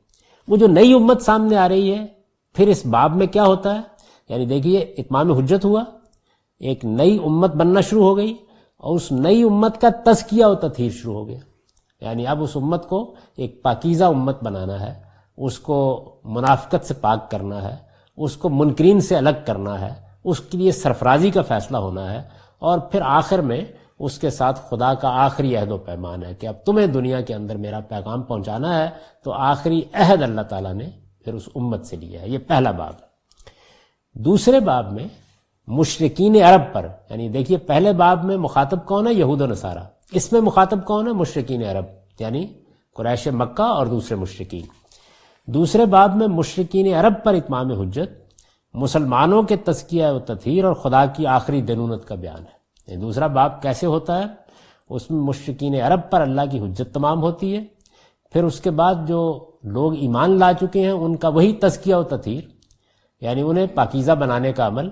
Speaker 1: وہ جو نئی امت سامنے آ رہی ہے، پھر اس باب میں کیا ہوتا ہے؟ یعنی دیکھیے، اتمام حجت ہوا، ایک نئی امت بننا شروع ہو گئی اور اس نئی امت کا تزکیہ و تطہیر شروع ہو گیا۔ یعنی اب اس امت کو ایک پاکیزہ امت بنانا ہے، اس کو منافقت سے پاک کرنا ہے، اس کو منکرین سے الگ کرنا ہے، اس کے لیے سرفرازی کا فیصلہ ہونا ہے اور پھر آخر میں اس کے ساتھ خدا کا آخری عہد و پیمان ہے کہ اب تمہیں دنیا کے اندر میرا پیغام پہنچانا ہے، تو آخری عہد اللہ تعالیٰ نے پھر اس امت سے لیا ہے۔ یہ پہلا باب ہے۔ دوسرے باب میں مشرقین عرب پر یعنی دیکھیے پہلے باب میں مخاطب کون ہے؟ یہود و نصارہ۔ اس میں مخاطب کون ہے؟ مشرقین عرب یعنی قریش مکہ اور دوسرے مشرقین دوسرے باب میں مشرقین عرب پر اتمام حجت، مسلمانوں کے تزکیہ و تطہیر اور خدا کی آخری دنونت کا بیان ہے۔ یعنی دوسرا باب کیسے ہوتا ہے؟ اس میں مشرقین عرب پر اللہ کی حجت تمام ہوتی ہے۔ پھر اس کے بعد جو لوگ ایمان لا چکے ہیں، ان کا وہی تزکیہ و تطہیر یعنی انہیں پاکیزہ بنانے کا عمل،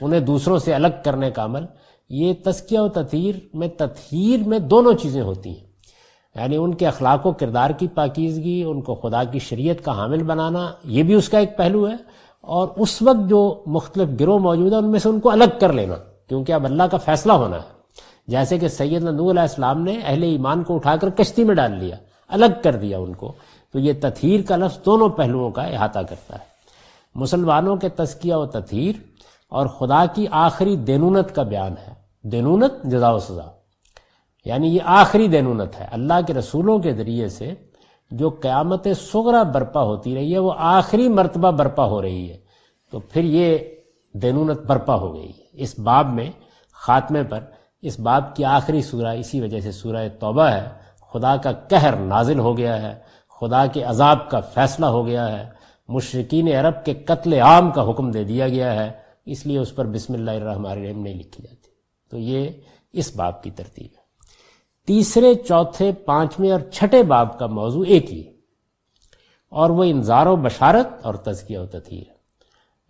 Speaker 1: انہیں دوسروں سے الگ کرنے کا عمل، یہ تسکیہ و تطہیر میں تطہیر میں دونوں چیزیں ہوتی ہیں۔ یعنی ان کے اخلاق و کردار کی پاکیزگی، ان کو خدا کی شریعت کا حامل بنانا، یہ بھی اس کا ایک پہلو ہے۔ اور اس وقت جو مختلف گروہ موجود ہیں، ان میں سے ان کو الگ کر لینا۔ کیونکہ اب اللہ کا فیصلہ ہونا ہے۔ جیسے کہ سید نو علیہ السلام نے اہل ایمان کو اٹھا کر کشتی میں ڈال لیا، الگ کر دیا ان کو۔ تو یہ تطہیر کا لفظ دونوں پہلوؤں کا احاطہ کرتا ہے۔ مسلمانوں کے تزکیہ و تطہیر اور خدا کی آخری دینونت کا بیان ہے۔ دینونت جزا و سزا۔ یعنی یہ آخری دینونت ہے۔ اللہ کے رسولوں کے ذریعے سے جو قیامت سغرا برپا ہوتی رہی ہے، وہ آخری مرتبہ برپا ہو رہی ہے۔ تو پھر یہ دینونت برپا ہو گئی۔ اس باب میں، خاتمے پر، اس باب کی آخری سورہ اسی وجہ سے سورہ توبہ ہے۔ خدا کا قہر نازل ہو گیا ہے۔ خدا کے عذاب کا فیصلہ ہو گیا ہے۔ مشرقین عرب کے قتل عام کا حکم دے دیا گیا ہے۔ اس لیے اس پر بسم اللہ الرحمن الرحیم نہیں لکھی جاتی۔ تو یہ اس باب کی ترتیب ہے۔ تیسرے، چوتھے، پانچویں اور چھٹے باب کا موضوع ایک ہی۔ اور وہ انظار و بشارت اور تزکیہ و تطہیر۔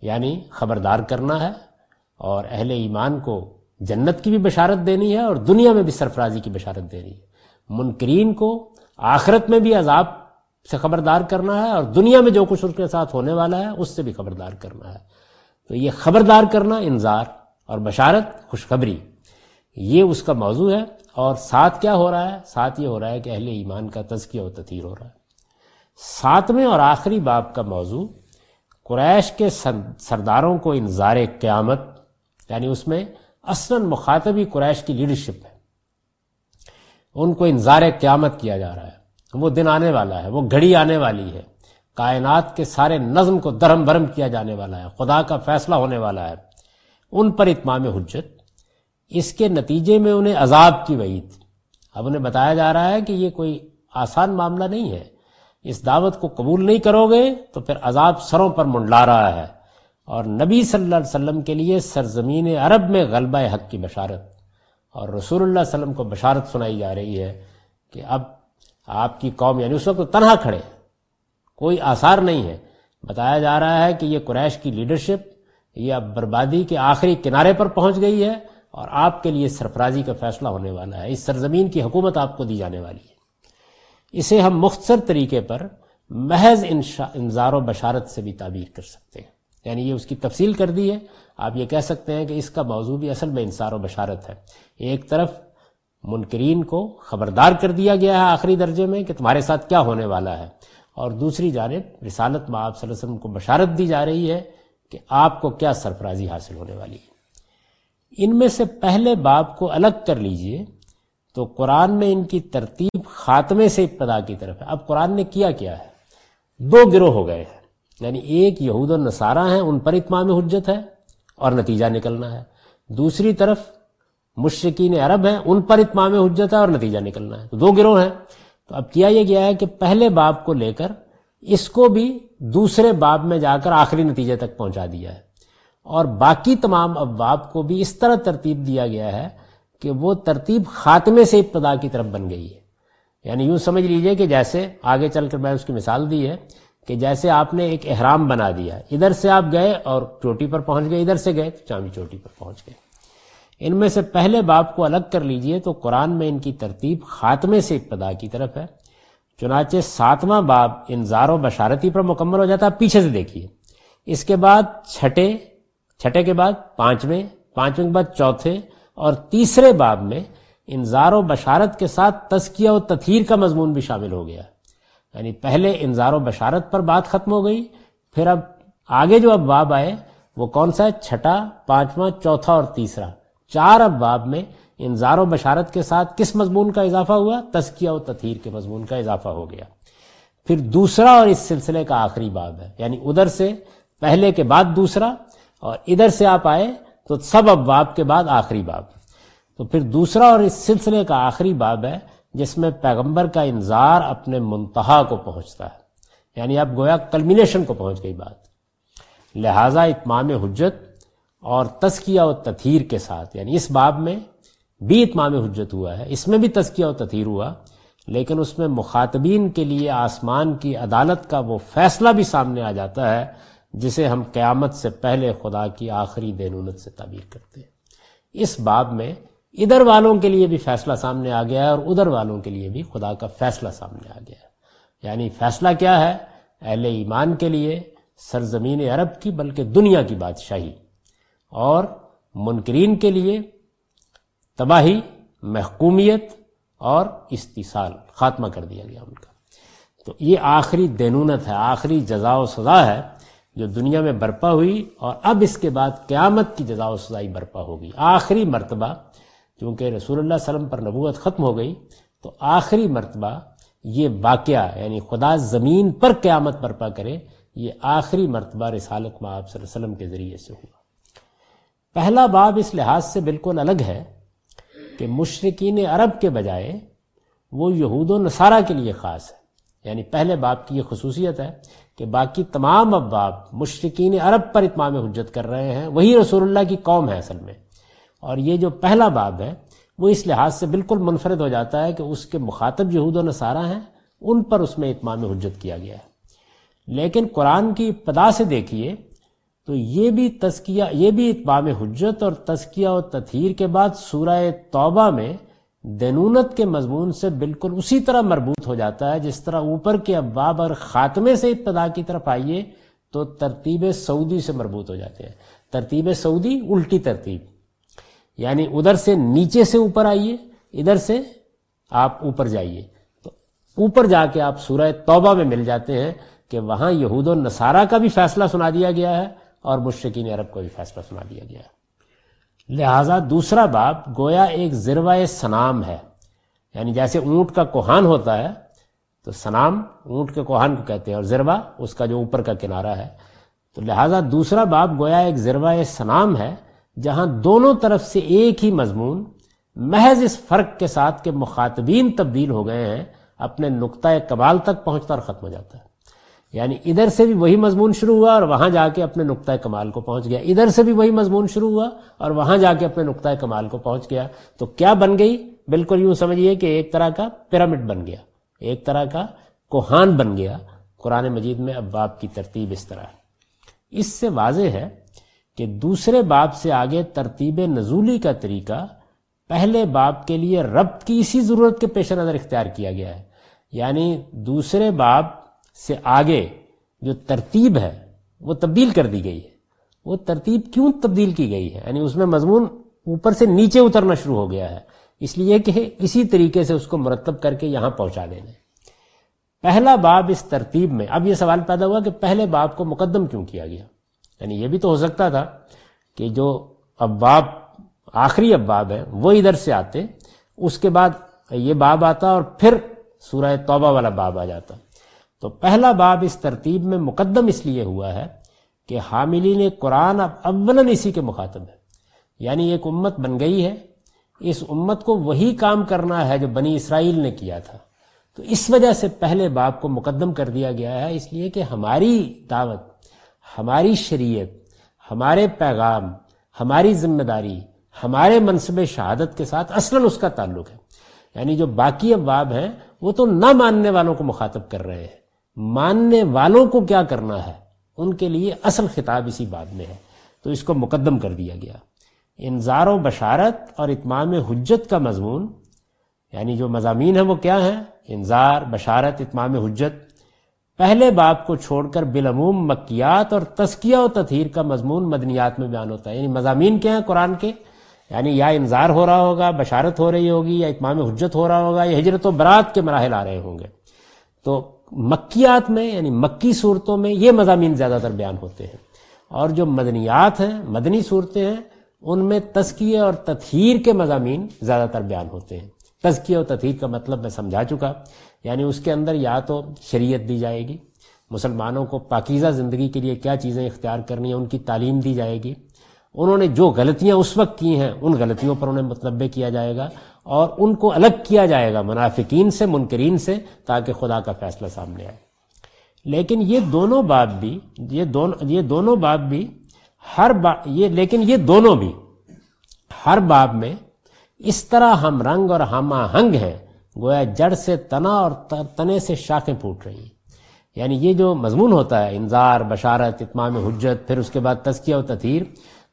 Speaker 1: یعنی خبردار کرنا ہے۔ اور اہل ایمان کو جنت کی بھی بشارت دینی ہے اور دنیا میں بھی سرفرازی کی بشارت دینی ہے۔ منکرین کو آخرت میں بھی عذاب سے خبردار کرنا ہے اور دنیا میں جو کچھ اس کے ساتھ ہونے والا ہے، اس سے بھی خبردار کرنا ہے۔ تو یہ خبردار کرنا انذار اور بشارت، خوشخبری، یہ اس کا موضوع ہے۔ اور ساتھ کیا ہو رہا ہے؟ ساتھ یہ ہو رہا ہے کہ اہل ایمان کا تزکیہ و تطیر ہو رہا ہے۔ ساتویں اور آخری باب کا موضوع، قریش کے سرداروں کو انظار قیامت یعنی اس میں اصلاً مخاطبی قریش کی لیڈرشپ ہے۔ ان کو انظار قیامت کیا جا رہا ہے۔ وہ دن آنے والا ہے، وہ گھڑی آنے والی ہے۔ کائنات کے سارے نظم کو درم برم کیا جانے والا ہے۔ خدا کا فیصلہ ہونے والا ہے۔ ان پر اتمام حجت۔ اس کے نتیجے میں انہیں عذاب کی وعید۔ اب انہیں بتایا جا رہا ہے کہ یہ کوئی آسان معاملہ نہیں ہے۔ اس دعوت کو قبول نہیں کرو گے تو پھر عذاب سروں پر منڈلا رہا ہے۔ اور نبی صلی اللہ علیہ وسلم کے لیے سرزمین عرب میں غلبہ حق کی بشارت اور رسول اللہ علیہ وسلم کو بشارت سنائی جا رہی ہے کہ اب آپ کی قوم یعنی اس وقت تنہا کھڑے کوئی آثار نہیں ہے۔ بتایا جا رہا ہے کہ یہ قریش کی لیڈرشپ، یہ اب بربادی کے آخری کنارے پر پہنچ گئی ہے اور آپ کے لیے سرفرازی کا فیصلہ ہونے والا ہے۔ اس سرزمین کی حکومت آپ کو دی جانے والی ہے۔ اسے ہم مختصر طریقے پر محض انذار و بشارت سے بھی تعبیر کر سکتے ہیں۔ یعنی یہ اس کی تفصیل کر دی ہے۔ آپ یہ کہہ سکتے ہیں کہ اس کا موضوع بھی اصل میں انصار و بشارت ہے۔ ایک طرف منکرین کو خبردار کر دیا گیا ہے آخری درجے میں کہ تمہارے ساتھ کیا ہونے والا ہے۔ اور دوسری جانب رسالت میں آپ صلی اللہ علیہ وسلم کو بشارت دی جا رہی ہے کہ آپ کو کیا سرفرازی حاصل ہونے والی ہے۔ ان میں سے پہلے باپ کو الگ کر لیجیے تو قرآن میں ان کی ترتیب خاتمے سے ابتدا کی طرف ہے۔ اب قرآن نے کیا کیا ہے؟ دو گروہ ہو گئے ہیں۔ یعنی ایک یہود و نصارہ ہیں، ان پر اتمام حجت ہے اور نتیجہ نکلنا ہے۔ دوسری طرف مشرقین عرب ہیں، ان پر اتمام حجت ہے اور نتیجہ نکلنا ہے۔ تو دو گروہ ہیں۔ تو اب کیا یہ گیا ہے کہ پہلے باب کو لے کر اس کو بھی دوسرے باب میں جا کر آخری نتیجے تک پہنچا دیا ہے۔ اور باقی تمام ابواب کو بھی اس طرح ترتیب دیا گیا ہے کہ وہ ترتیب خاتمے سے ابتدا کی طرف بن گئی ہے۔ یعنی یوں سمجھ لیجیے کہ جیسے آگے چل کر میں اس کی مثال دی ہے کہ جیسے آپ نے ایک احرام بنا دیا، ادھر سے آپ گئے اور چوٹی پر پہنچ گئے، ادھر سے گئے تو چاندی چوٹی پر پہنچ گئے۔ ان میں سے پہلے باپ کو الگ کر لیجیے تو قرآن میں ان کی ترتیب خاتمے سے ابتدا کی طرف ہے۔ چنانچہ ساتواں باب انذار و بشارتی پر مکمل ہو جاتا ہے، پیچھے سے دیکھیے۔ اس کے بعد چھٹے چھٹے کے بعد پانچویں پانچویں کے بعد چوتھے اور تیسرے باب میں انذار و بشارت کے ساتھ تزکیہ و تطہیر کا مضمون بھی شامل ہو گیا۔ یعنی پہلے انذار و بشارت پر بات ختم ہو گئی، پھر اب آگے جو اب باب آئے، وہ کون سا ہے؟ چھٹا، پانچواں، چوتھا اور تیسرا۔ چار اب باب میں انذار و بشارت کے ساتھ کس مضمون کا اضافہ ہوا؟ تزکیہ و تطہیر کے مضمون کا اضافہ ہو گیا۔ پھر دوسرا اور اس سلسلے کا آخری باب ہے یعنی ادھر سے پہلے کے بعد دوسرا، اور ادھر سے آپ آئے تو سب اب باب کے بعد آخری باب۔ تو پھر دوسرا اور اس سلسلے کا آخری باب ہے جس میں پیغمبر کا انظار اپنے منتہا کو پہنچتا ہے۔ یعنی اب گویا کلمینیشن کو پہنچ گئی بات۔ لہذا اتمام حجت اور تسکیہ و تطہیر کے ساتھ یعنی اس باب میں بھی اتمام حجت ہوا ہے، اس میں بھی تسکیہ و تطہیر ہوا، لیکن اس میں مخاطبین کے لیے آسمان کی عدالت کا وہ فیصلہ بھی سامنے آ جاتا ہے، جسے ہم قیامت سے پہلے خدا کی آخری دینونت سے تعبیر کرتے ہیں۔ اس باب میں ادھر والوں کے لیے بھی فیصلہ سامنے آ گیا ہے اور ادھر والوں کے لیے بھی خدا کا فیصلہ سامنے آ گیا ہے۔ یعنی فیصلہ کیا ہے؟ اہل ایمان کے لیے، سرزمین عرب کی، بلکہ دنیا کی بادشاہی۔ اور منکرین کے لیے تباہی، محکومیت اور استحصال خاتمہ کر دیا گیا ان کا۔ تو یہ آخری دینونت ہے، آخری جزا و سزا ہے جو دنیا میں برپا ہوئی اور اب اس کے بعد قیامت کی جزا و سزائی برپا ہوگی۔ آخری مرتبہ چونکہ رسول اللہ علیہ وسلم پر نبوت ختم ہو گئی، تو آخری مرتبہ یہ واقعہ یعنی خدا زمین پر قیامت برپا کرے، یہ آخری مرتبہ رسالت میں آپ صلی اللہ علیہ وسلم کے ذریعے سے ہوا۔ پہلا باب اس لحاظ سے بالکل الگ ہے کہ مشرقین عرب کے بجائے وہ یہود و نصارہ کے لیے خاص ہے۔ یعنی پہلے باب کی یہ خصوصیت ہے کہ باقی تمام اباب مشرقین عرب پر اتمام حجت کر رہے ہیں، وہی رسول اللہ کی قوم ہے اصل میں۔ اور یہ جو پہلا باب ہے، وہ اس لحاظ سے بالکل منفرد ہو جاتا ہے کہ اس کے مخاطب یہود و نصارہ ہیں، ان پر اس میں اتمام حجت کیا گیا ہے۔ لیکن قرآن کی ابتدا سے دیکھیے تو یہ بھی تزکیہ، یہ بھی اتمام حجت اور تزکیہ و تطہیر کے بعد سورہ توبہ میں دینونت کے مضمون سے بالکل اسی طرح مربوط ہو جاتا ہے۔ جس طرح اوپر کے ابواب اور خاتمے سے ابتدا کی طرف آئیے تو ترتیب سعودی سے مربوط ہو جاتے ہیں۔ ترتیب سعودی، الٹی ترتیب۔ یعنی ادھر سے نیچے سے اوپر آئیے، ادھر سے آپ اوپر جائیے۔ تو اوپر جا کے آپ سورہ توبہ میں مل جاتے ہیں کہ وہاں یہود و نصارہ کا بھی فیصلہ سنا دیا گیا ہے اور مشرقین عرب کو بھی فیصلہ سنا دیا گیا ہے۔ لہذا دوسرا باب گویا ایک ذروہ سنام ہے۔ یعنی جیسے اونٹ کا کوہان ہوتا ہے، تو سنام اونٹ کے کوہان کو کہتے ہیں اور ذروہ اس کا جو اوپر کا کنارہ ہے۔ تو لہذا دوسرا باب گویا ایک ذروہ سنام ہے۔ جہاں دونوں طرف سے ایک ہی مضمون، محض اس فرق کے ساتھ کہ مخاطبین تبدیل ہو گئے ہیں، اپنے نقطۂ کمال تک پہنچتا اور ختم ہو جاتا ہے۔ یعنی ادھر سے بھی وہی مضمون شروع ہوا اور وہاں جا کے اپنے نقطۂ کمال کو پہنچ گیا۔ ادھر سے بھی وہی مضمون شروع ہوا اور وہاں جا کے اپنے نقطۂ کمال کو پہنچ گیا۔ تو کیا بن گئی؟ بالکل یوں سمجھیے کہ ایک طرح کا پیرامڈ بن گیا۔ ایک طرح کا کوہان بن گیا۔ قرآن مجید میں ابواب کی ترتیب اس طرح اس سے واضح ہے کہ دوسرے باب سے آگے ترتیب نزولی کا طریقہ پہلے باب کے لیے ربط کی اسی ضرورت کے پیش نظر اختیار کیا گیا ہے۔ یعنی دوسرے باب سے آگے جو ترتیب ہے، وہ تبدیل کر دی گئی ہے۔ وہ ترتیب کیوں تبدیل کی گئی ہے؟ یعنی اس میں مضمون اوپر سے نیچے اترنا شروع ہو گیا ہے۔ اس لیے کہ اسی طریقے سے اس کو مرتب کر کے یہاں پہنچا دینا پہلا باب اس ترتیب میں، اب یہ سوال پیدا ہوا کہ پہلے باب کو مقدم کیوں کیا گیا؟ یعنی یہ بھی تو ہو سکتا تھا کہ جو اباب آخری اباب ہے وہ ادھر سے آتے، اس کے بعد یہ باب آتا اور پھر سورہ توبہ والا باب آ جاتا۔ تو پہلا باب اس ترتیب میں مقدم اس لیے ہوا ہے کہ حاملین قرآن اب اولن اسی کے مخاطب ہے یعنی ایک امت بن گئی ہے، اس امت کو وہی کام کرنا ہے جو بنی اسرائیل نے کیا تھا۔ تو اس وجہ سے پہلے باب کو مقدم کر دیا گیا ہے، اس لیے کہ ہماری دعوت ہماری شریعت، ہمارے پیغام، ہماری ذمہ داری ہمارے منصب شہادت کے ساتھ اصلاً اس کا تعلق ہے۔ یعنی جو باقی ابواب ہیں، وہ تو نہ ماننے والوں کو مخاطب کر رہے ہیں۔ ماننے والوں کو کیا کرنا ہے؟ ان کے لیے اصل خطاب اسی بات میں ہے۔ تو اس کو مقدم کر دیا گیا۔ انظار و بشارت اور اتمام حجت کا مضمون یعنی جو مضامین ہیں وہ کیا ہیں؟ انظار بشارت، اتمام حجت۔ پہلے باب کو چھوڑ کر بالعموم مکیات اور تسکیہ و تطہیر کا مضمون مدنیات میں بیان ہوتا ہے۔ یعنی مضامین کیا ہیں قرآن کے؟ یعنی یا انظار ہو رہا ہوگا، بشارت ہو رہی ہوگی، یا اتمام حجت ہو رہا ہوگا، یا ہجرت و برات کے مراحل آ رہے ہوں گے۔ تو مکیات میں یعنی مکی صورتوں میں یہ مضامین زیادہ تر بیان ہوتے ہیں۔ اور جو مدنیات ہیں، مدنی صورتیں ہیں، ان میں تزکیے اور تطہیر کے مضامین زیادہ تر بیان ہوتے ہیں۔ تزکیے اور تطہیر کا مطلب میں سمجھا چکا۔ یعنی اس کے اندر یا تو شریعت دی جائے گی، مسلمانوں کو پاکیزہ زندگی کے لیے کیا چیزیں اختیار کرنی ہیں، ان کی تعلیم دی جائے گی۔ انہوں نے جو غلطیاں اس وقت کی ہیں، ان غلطیوں پر انہیں متنبع کیا جائے گا اور ان کو الگ کیا جائے گا، منافقین سے، منکرین سے، تاکہ خدا کا فیصلہ سامنے آئے۔ لیکن یہ دونوں باب بھی، یہ دونوں یہ دونوں باب بھی ہر با، یہ، لیکن یہ دونوں بھی ہر باب میں اس طرح ہم رنگ اور ہم آہنگ ہیں۔ گویا جڑ سے تنا اور تنے سے شاخیں پھوٹ رہی ہیں۔ یعنی یہ جو مضمون ہوتا ہے انظار بشارت، اتمام حجت، پھر اس کے بعد تزکیہ و تطہیر،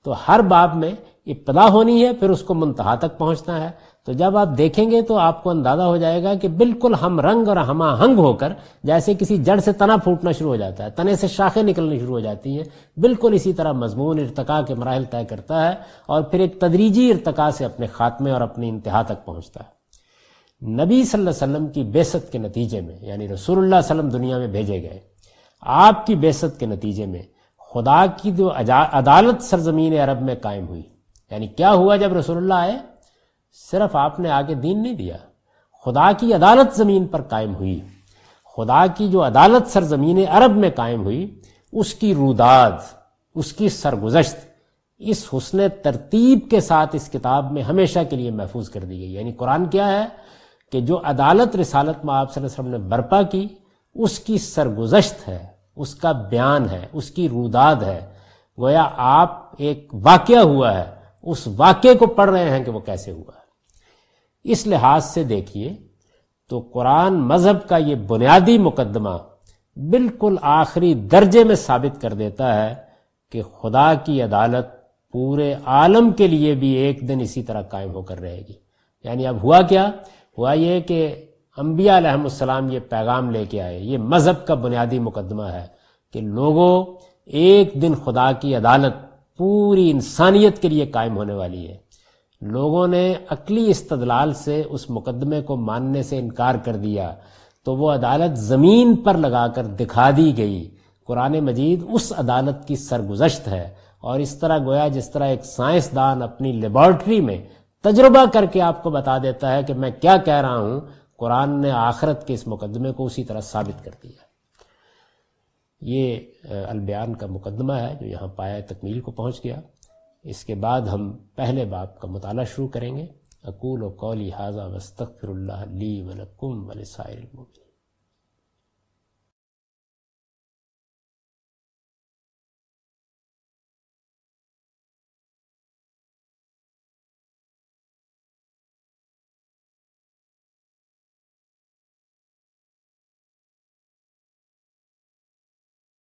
Speaker 1: تو ہر باب میں ابتدا ہونی ہے، پھر اس کو منتہا تک پہنچنا ہے۔ تو جب آپ دیکھیں گے تو آپ کو اندازہ ہو جائے گا کہ بالکل ہم رنگ اور ہم آہنگ ہو کر جیسے کسی جڑ سے تنا پھوٹنا شروع ہو جاتا ہے، تنے سے شاخیں نکلنی شروع ہو جاتی ہیں۔ بالکل اسی طرح مضمون ارتقاء کے مراحل طے کرتا ہے اور پھر ایک تدریجی ارتقاء سے اپنے خاتمے اور اپنی انتہا تک پہنچتا ہے۔ نبی صلی اللہ علیہ وسلم کی بیست کے نتیجے میں یعنی رسول اللہ علیہ وسلم دنیا میں بھیجے گئے، آپ کی بیست کے نتیجے میں خدا کی جو عدالت سرزمین عرب میں قائم ہوئی۔ یعنی کیا ہوا جب رسول اللہ آئے؟ صرف آپ نے آگے دین نہیں دیا، خدا کی عدالت زمین پر قائم ہوئی۔ خدا کی جو عدالت سرزمین عرب میں قائم ہوئی، اس کی روداد، اس کی سرگزشت، اس حسن ترتیب کے ساتھ اس کتاب میں ہمیشہ کے لیے محفوظ کر دی گئی۔ یعنی قرآن کیا ہے؟ کہ جو عدالت رسالت میں آپ صلی اللہ علیہ وسلم نے برپا کی، اس کی سرگزشت ہے، اس کا بیان ہے، اس کی روداد ہے۔ گویا آپ ایک واقعہ ہوا ہے، اس واقعے کو پڑھ رہے ہیں کہ وہ کیسے ہوا ہے۔ اس لحاظ سے دیکھیے تو قرآن مذہب کا یہ بنیادی مقدمہ بالکل آخری درجے میں ثابت کر دیتا ہے کہ خدا کی عدالت پورے عالم کے لیے بھی ایک دن اسی طرح قائم ہو کر رہے گی۔ یعنی اب ہوا کیا؟ ہوا یہ کہ انبیاء علیہ السلام یہ پیغام لے کے آئے۔ یہ مذہب کا بنیادی مقدمہ ہے کہ لوگوں، ایک دن خدا کی عدالت پوری انسانیت کے لیے قائم ہونے والی ہے۔ لوگوں نے عقلی استدلال سے اس مقدمے کو ماننے سے انکار کر دیا۔ تو وہ عدالت زمین پر لگا کر دکھا دی گئی۔ قرآن مجید اس عدالت کی سرگزشت ہے۔ اور اس طرح گویا جس طرح ایک سائنسدان اپنی لیبارٹری میں تجربہ کر کے آپ کو بتا دیتا ہے کہ میں کیا کہہ رہا ہوں۔ قرآن نے آخرت کے اس مقدمے کو اسی طرح ثابت کر دیا یہ البیان کا مقدمہ ہے جو یہاں پایا تکمیل کو پہنچ گیا۔ اس کے بعد ہم پہلے باپ کا مطالعہ شروع کریں گے۔ اقول و قولی حاضہ وسطر اللہ لی ولکم ولسائر المؤمنین۔